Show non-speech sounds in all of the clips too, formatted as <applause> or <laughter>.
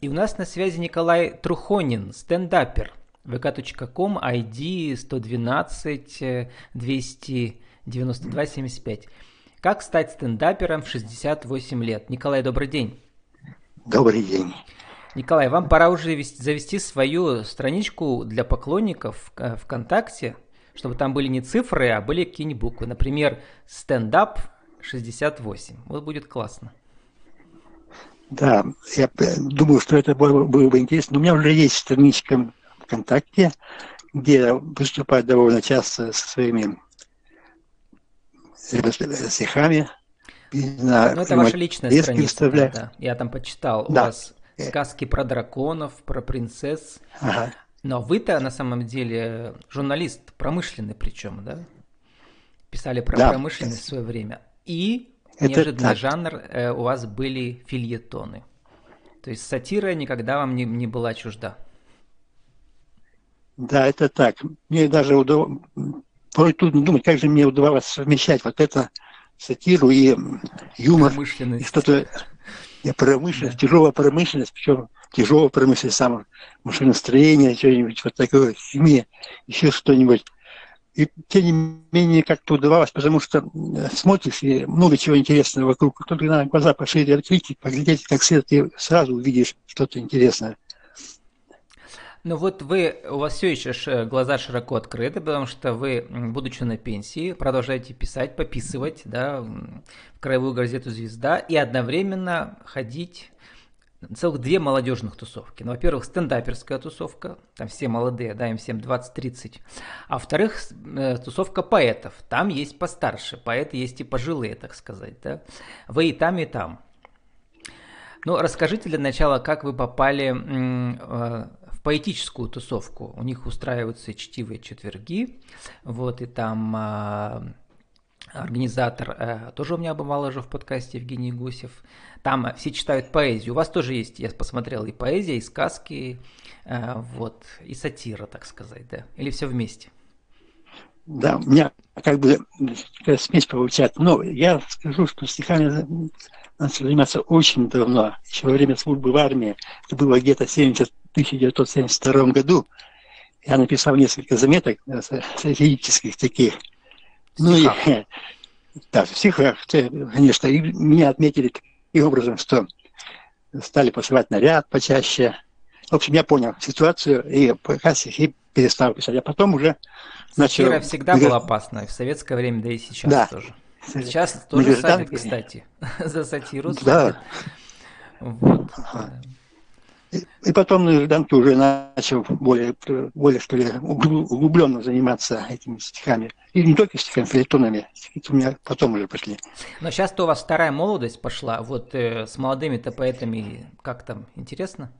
И у нас на связи Николай Трухонин, стендапер. vk.com, ID 112 292 75. Как стать стендапером в 68 лет? Николай, добрый день. Добрый день. Николай, вам пора уже завести свою страничку для поклонников ВКонтакте, чтобы там были не цифры, а были какие-нибудь буквы. Например, стендап 68. Вот будет классно. Да, я думаю, что это было, было бы интересно. у меня уже есть страничка ВКонтакте, где я выступаю довольно часто со своими стихами. На, ну, это ваша личная страница. Да, да. Я там почитал. Да. У вас сказки про драконов, про принцесс. Ага. Но вы-то на самом деле журналист, промышленный причем, да? Писали про да. промышленность в свое время. И это неожиданный так. жанр, э, у вас были фильетоны. То есть сатира никогда вам не, не была чужда. Да, это так. Мне даже удалось... Порой трудно думать, как же мне удавалось совмещать вот это сатиру и юмор. Промышленность. И что-то... И промышленность, да. тяжелая промышленность, причем тяжелая промышленность, самое машиностроение, что-нибудь вот такое, химия, еще что-нибудь. И тем не менее как-то удавалось, потому что э, смотришь, и много чего интересного вокруг. Только надо глаза пошире открыть, поглядеть как свет, и сразу увидишь что-то интересное. Ну вот вы, у вас все еще глаза широко открыты, потому что вы, будучи на пенсии, продолжаете писать, пописывать, да, в краевую газету «Звезда» и одновременно ходить целых две молодежных тусовки. Ну, во-первых, стендаперская тусовка, там все молодые, да, им всем 20-30. А во-вторых, э, тусовка поэтов, там есть постарше, поэты есть и пожилые, так сказать, да. Вы и там, и там. Ну, расскажите для начала, как вы попали э, в поэтическую тусовку. У них устраиваются чтивые четверги, вот, и там э, организатор, э, тоже у меня бывало же в подкасте Евгений Гусев, там все читают поэзию. У вас тоже есть, я посмотрел, и поэзия, и сказки, э, вот, и сатира, так сказать, да? Или все вместе? Да, у меня как бы такая смесь получается. Но я скажу, что стихами начал заниматься очень давно, еще во время службы в армии. Это было где-то в 1972 году. Я написал несколько заметок сатирических таких. Ну и <laughs> да, в стихах, конечно, и меня отметили и образом, что стали посылать наряд почаще. В общем, я понял ситуацию и пока стихи перестал писать. А потом уже начал... Сатира всегда была опасна, в советское время, да и сейчас да. тоже. Сейчас тоже садят, кстати, <laughs> за сатиру. Да. Вот. Ага. И, потом на гражданке уже начал более, более что ли, углубленно заниматься этими стихами. И не только стихами, филитонами. Стихи у меня потом уже пошли. Но сейчас-то у вас вторая молодость пошла. Вот э, с молодыми-то поэтами как там, интересно?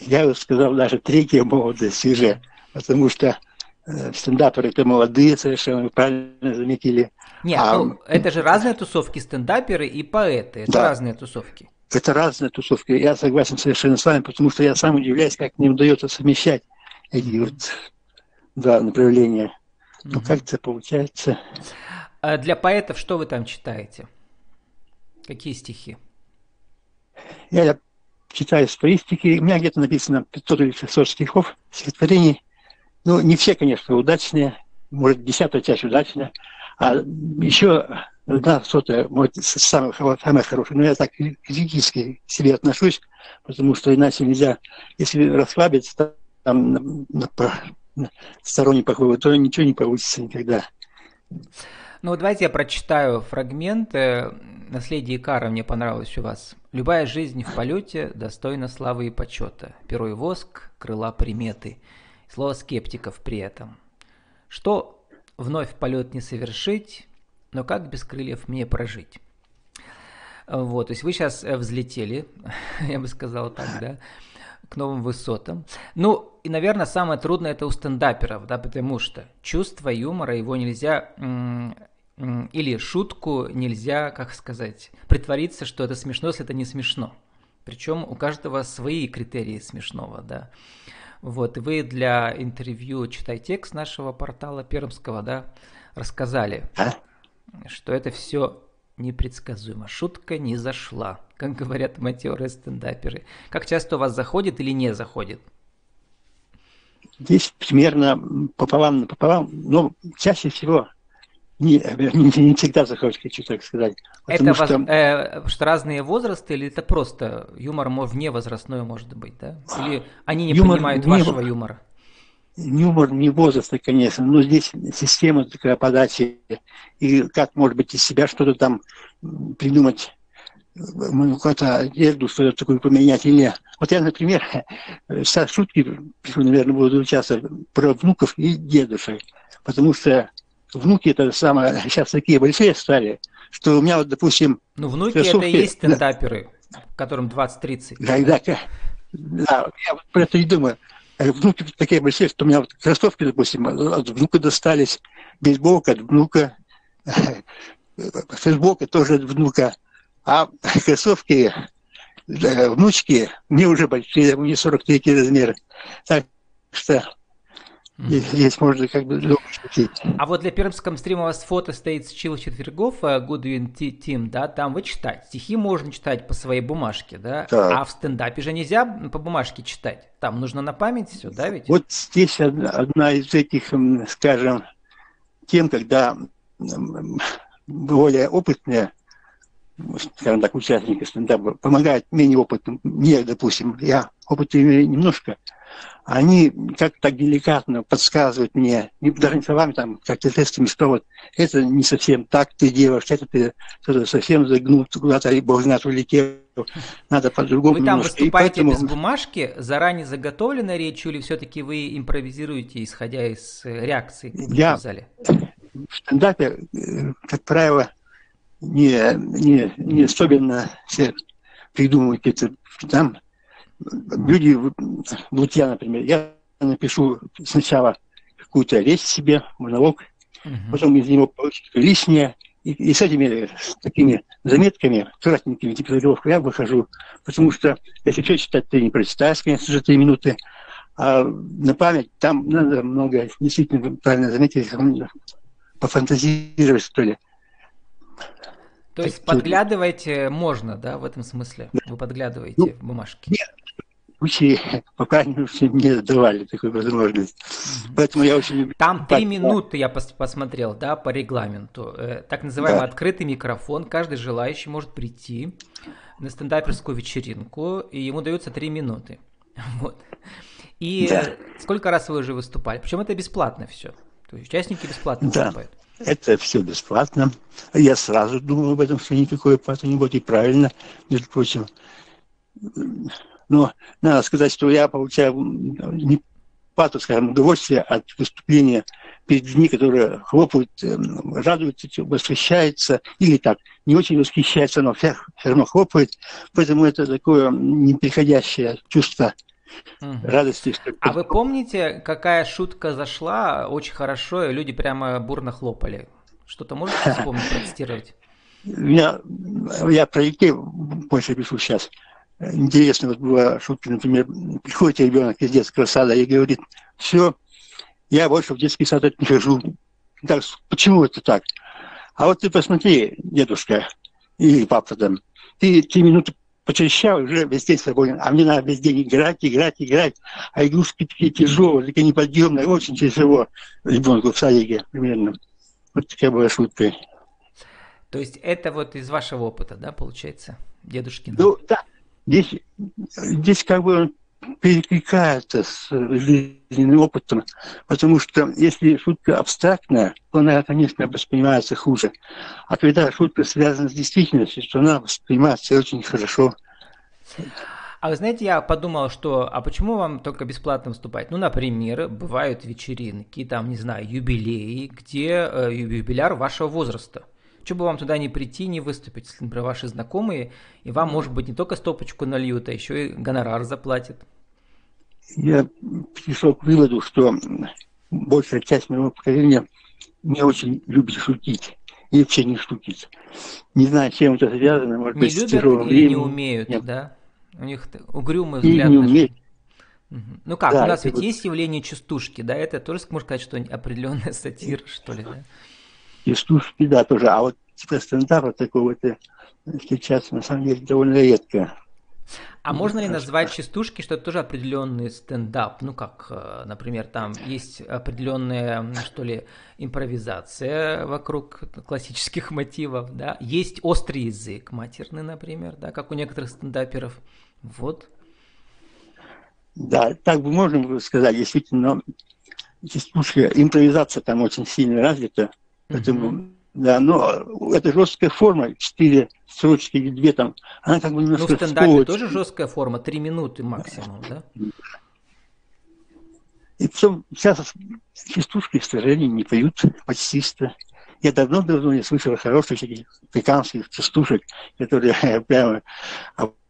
Я бы сказал, даже третья молодость уже. Потому что э, стендаперы это молодые совершенно, вы правильно заметили. Нет, а, ну, это же разные тусовки, стендаперы и поэты. Это да. разные тусовки. Это разные тусовки. Я согласен совершенно с вами, потому что я сам удивляюсь, как мне удается совмещать эти вот два направления. Ну, угу. как это получается. А для поэтов что вы там читаете? Какие стихи? Я, я читаю свои стихи. У меня где-то написано 500 или 600 стихов, стихотворений. Ну, не все, конечно, удачные. Может, десятая часть удачная. А еще да, что-то может, самое, самое хорошее. Но я так критически к себе отношусь, потому что иначе нельзя, если расслабиться, там, на, на, сторонний покой, то ничего не получится никогда. Ну, давайте я прочитаю фрагмент. Наследие Икара мне понравилось у вас. «Любая жизнь в полете достойна славы и почета. Перо и воск, крыла приметы. Слово скептиков при этом. Что вновь полет не совершить, но как без крыльев мне прожить? Вот, то есть вы сейчас э, взлетели, <laughs> я бы сказал так, да, к новым высотам. Ну, и, наверное, самое трудное это у стендаперов, да, потому что чувство юмора, его нельзя или шутку нельзя, как сказать, притвориться, что это смешно, если это не смешно. Причем у каждого свои критерии смешного, да. Вот, и вы для интервью «Читай текст» нашего портала Пермского, да, рассказали, а? Что это все непредсказуемо. Шутка не зашла, как говорят матерые стендаперы. Как часто у вас заходит или не заходит? Здесь примерно пополам пополам, но чаще всего не, не, не всегда заходит, хочу так сказать. Это что... Воз, э, что разные возрасты или это просто юмор вне возрастной может быть, да? Или они не юмор понимают вне... вашего юмора? Юмор не возраста, конечно, но здесь система такая подачи, и как, может быть, из себя что-то там придумать, какую-то одежду, что-то такое поменять или нет. Вот я, например, <laughs> сейчас шутки, наверное, буду участвовать про внуков и дедушек, потому что внуки это самое, <laughs> сейчас такие большие стали, что у меня вот, допустим... Ну, внуки кроссовки, это и есть стендаперы, да, которым 20-30. Да, да, да, да, я вот про это и думаю. Э, внуки такие большие, что у меня вот кроссовки, допустим, от внука достались, бейсболка от внука, <laughs> фейсболка тоже от внука, а <laughs> кроссовки э, внучки мне уже большие, мне 43 размер. Так что Здесь можно как бы шутить. А вот для пермском стрима у вас фото стоит с Чил Четвергов, э, Goodwin Team, да, там вы читать. Стихи можно читать по своей бумажке, да? Так. А в стендапе же нельзя по бумажке читать. Там нужно на память все, да, ведь? Вот здесь одна, одна из этих, скажем, тем, когда более опытные скажем так, участники стендапа помогают менее опытным. Мне, допустим, я опыт имею немножко, они как-то деликатно подсказывают мне, не даже словами, там, как-то тестами, что вот это не совсем так ты делаешь, это ты это совсем загнул куда-то, и бог знает, улетел, надо по-другому Вы там немножко. выступаете поэтому... без бумажки, заранее заготовленной речью, или все-таки вы импровизируете, исходя из э, реакции Я в зале? В стендапе, э, как правило, не, не, не особенно все придумывают какие-то там люди, вот я, например, я напишу сначала какую-то речь себе, монолог, uh-huh. потом из него получится лишнее, и, и с этими с такими заметками, кратенькими, типа заголовка, я выхожу. Потому что если все читать, ты не прочитаешь, конечно же, три минуты. А на память там надо много, действительно, правильно заметили, пофантазировать, что ли. То есть подглядывать можно, да, в этом смысле? Вы подглядываете ну, в бумажке? Нет, случае, <laughs> пока не, давали такой возможность. Поэтому я очень люблю... Там три минуты я пос- посмотрел, да, по регламенту. Э, так называемый да. открытый микрофон. Каждый желающий может прийти на стендаперскую вечеринку, и ему даются три минуты. <laughs> Вот. И да. сколько раз вы уже выступали? Причем это бесплатно все. То есть участники бесплатно да. выступают. Это все бесплатно. Я сразу думал об этом, что никакой оплаты не будет. И правильно, между прочим. Но надо сказать, что я получаю не пату, скажем, удовольствие от выступления перед людьми, которые хлопают, эм, радуются, восхищаются, или так, не очень восхищаются, но все, все равно хлопают. Поэтому это такое неприходящее чувство угу. радости. Что а вы помните, какая шутка зашла очень хорошо, и люди прямо бурно хлопали? Что-то можете <laughs> вспомнить, процитировать? Я, я про детей больше пишу сейчас интересно, вот была шутка, например, приходит ребенок из детского сада и говорит, все, я больше в детский сад не хожу. Так, почему это так? А вот ты посмотри, дедушка или папа там, ты три минуты почищал, уже весь день свободен. А мне надо весь день играть, играть, играть. А игрушки такие тяжелые, такие неподъемные, очень тяжело ребенку в садике примерно. Вот такая была шутка. То есть это вот из вашего опыта, да, получается, дедушкин? Ну, да, здесь, здесь как бы перекликается с жизненным опытом, потому что если шутка абстрактная, то она, конечно, воспринимается хуже. А когда шутка связана с действительностью, то она воспринимается очень хорошо. А вы знаете, я подумал, что а почему вам только бесплатно выступать? Ну, например, бывают вечеринки, там, не знаю, юбилеи, где э, юбиляр вашего возраста. Что бы вам туда не прийти, не выступить, если, например, ваши знакомые, и вам, может быть, не только стопочку нальют, а еще и гонорар заплатят? Я пришел к выводу, что большая часть моего поколения не очень любит шутить. И вообще не шутить. Не знаю, чем это связано, может не быть, любят с тяжелым или не умеют, Нет. да? У них угрюмый взгляд. И не умеют. Ну как, да, у нас ведь вот... есть явление частушки, да, это тоже можно сказать, что определенная <laughs> сатира, что ли, да? Истушки, да, тоже. А вот типа стендапа такого-то встречаться на самом деле довольно редко. А можно ли назвать частушки, что это тоже определенный стендап? Ну, как, э, например, там есть определенная, что ли, импровизация вокруг классических мотивов, да? Есть острый язык матерный, например, да, как у некоторых стендаперов. Вот. Да, так бы можно было сказать, действительно, но частушка, импровизация там очень сильно развита, поэтому да, но это жесткая форма, четыре строчки или две там, она как бы немножко... Ну, в стендапе сковывает. тоже жесткая форма, три минуты максимум, да? И потом сейчас частушки, к сожалению, не поют почти что. Я давно-давно не слышал хороших африканских частушек, которые <laughs> прямо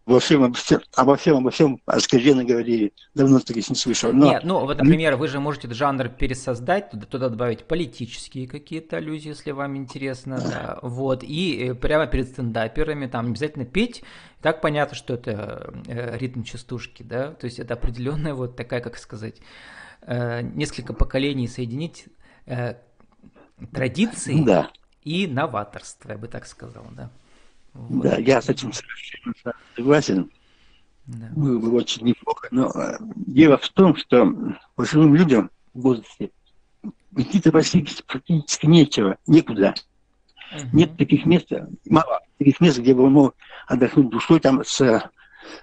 обо всем, обо всем, обо всем, обо всем откровенно говорили. Давно таких не слышал. Но... Нет, ну вот, например, вы же можете жанр пересоздать, туда, туда добавить политические какие-то аллюзии, если вам интересно, да, вот, и э, прямо перед стендаперами там обязательно петь, так понятно, что это э, ритм частушки, да, то есть это определенная вот такая, как сказать, э, несколько поколений соединить традиции да. и новаторство, я бы так сказал, да. Вот. Да, я с этим совершенно согласен. Да. Было бы очень неплохо. Но э, дело в том, что пожилым людям в возрасте идти-то практически, практически нечего, некуда. Угу. Нет таких мест, мало таких мест, где бы он мог отдохнуть душой там с,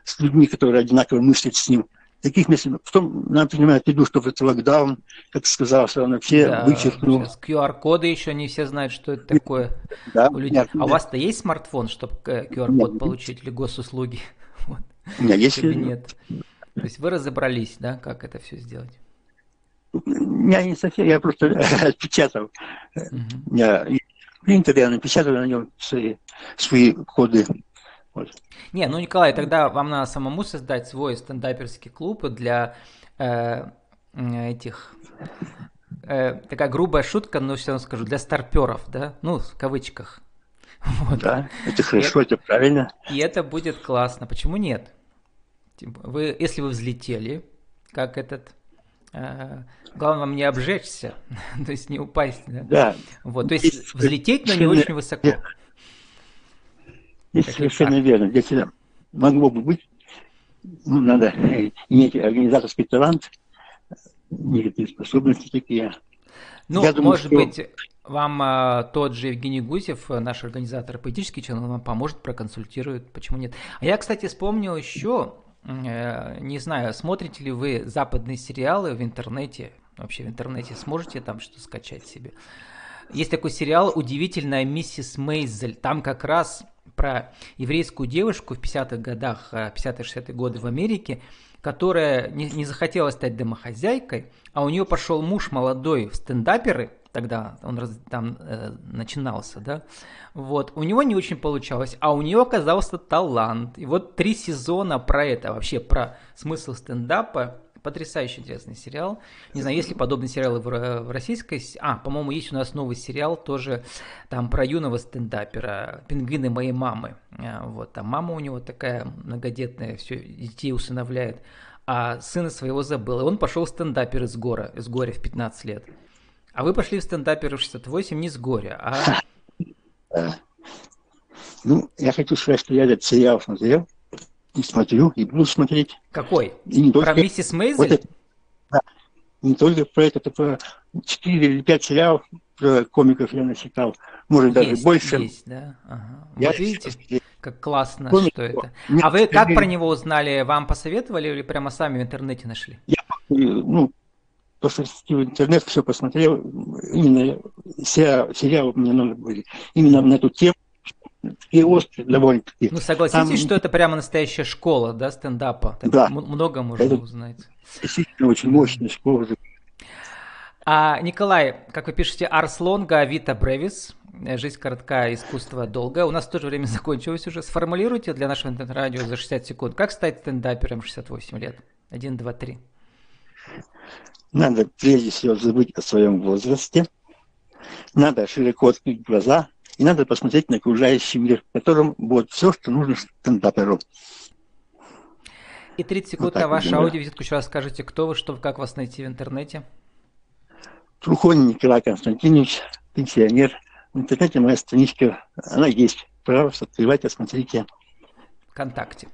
с людьми, которые одинаково мыслят с ним таких мест. В том, надо понимать, иду, что это локдаун, как сказал, что он все да, вычеркнул. QR-коды еще не все знают, что это такое да, у людей. Нет, а у вас-то есть смартфон, чтобы QR-код нет, получить или госуслуги? <laughs> Вот. У меня есть. Или нет. То есть вы разобрались, да, как это все сделать? Я не совсем, я просто <laughs> отпечатал. Угу. Я принтер, я напечатал на нем свои, свои коды. Не, ну, Николай, тогда вам надо самому создать свой стендаперский клуб для э, этих... Э, такая грубая шутка, но все равно скажу, для старперов, да? Ну, в кавычках. <laughs> Вот. Да, это хорошо, и, это правильно. И это будет классно. Почему нет? Вы, если вы взлетели, как этот... Э, главное вам не обжечься, <laughs> то есть не упасть. Да. да. Вот, то есть взлететь, но не очень высоко. Здесь совершенно так. верно. Здесь могло бы быть, ну, надо иметь организаторский талант, некоторые способности такие. Ну, Я думаю, может что... быть, вам а, тот же Евгений Гусев, наш организатор поэтический членов, вам поможет, проконсультирует, почему нет. А я, кстати, вспомнил еще, э, не знаю, смотрите ли вы западные сериалы в интернете, вообще в интернете сможете там что скачать себе. Есть такой сериал «Удивительная миссис Мейзель». Там как раз про еврейскую девушку в 50-х годах, 50-60-е э, годы в Америке, которая не, не захотела стать домохозяйкой, а у нее пошел муж молодой в стендаперы, тогда он раз, там э, начинался, да, вот, у него не очень получалось, а у нее оказался талант. И вот три сезона про это, вообще про смысл стендапа, Потрясающе интересный сериал. Не знаю, есть ли подобные сериалы в, российской... А, по-моему, есть у нас новый сериал тоже там про юного стендапера «Пингвины моей мамы». А, вот, там мама у него такая многодетная, все, детей усыновляет. А сына своего забыл. И он пошел в стендапер из гора, из горя в 15 лет. А вы пошли в стендапер в 68 не с горя, а... <laughs> Ну, я хочу сказать, что я этот сериал смотрел и смотрю, и буду смотреть. Какой? И не только... Про миссис Мейзель? Вот это, да. Не только про это, это про 4 или 5 сериалов про комиков я насчитал. Может, есть, даже больше. Есть, да? Ага. Я вот видите, есть. как классно, Комик, что это. Нет, а вы как про него узнали? Вам посоветовали или прямо сами в интернете нашли? Я, ну, просто в интернет все посмотрел. Именно сериал, сериалы мне нужны были. Именно на эту тему и острый довольно-таки. Ну, согласитесь, Там... что это прямо настоящая школа, да, стендапа? Там да. Много можно это узнать. Действительно очень мощная школа. А, Николай, как вы пишете, Арс Лонга, Вита Бревис, Жизнь коротка, искусство долгое. У нас тоже время <laughs> закончилось уже. Сформулируйте для нашего интернет-радио за 60 секунд. Как стать стендапером 68 лет? Один, два, три. Надо прежде всего забыть о своем возрасте. Надо широко открыть глаза и надо посмотреть на окружающий мир, в котором будет все, что нужно стендаперу. И 30 секунд вот на вашу аудиовизитку еще раз скажите, кто вы, что, как вас найти в интернете? Трухонин Николай Константинович, пенсионер, в интернете моя страничка, она есть. Пожалуйста, открывайте, смотрите. ВКонтакте.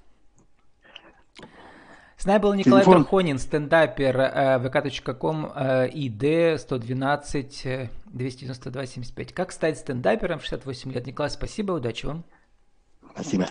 С нами был Николай Телефон. Верхонин, стендапер vk.com, ID 112 292 75. Как стать стендапером в 68 лет? Николай, спасибо, удачи вам. Спасибо.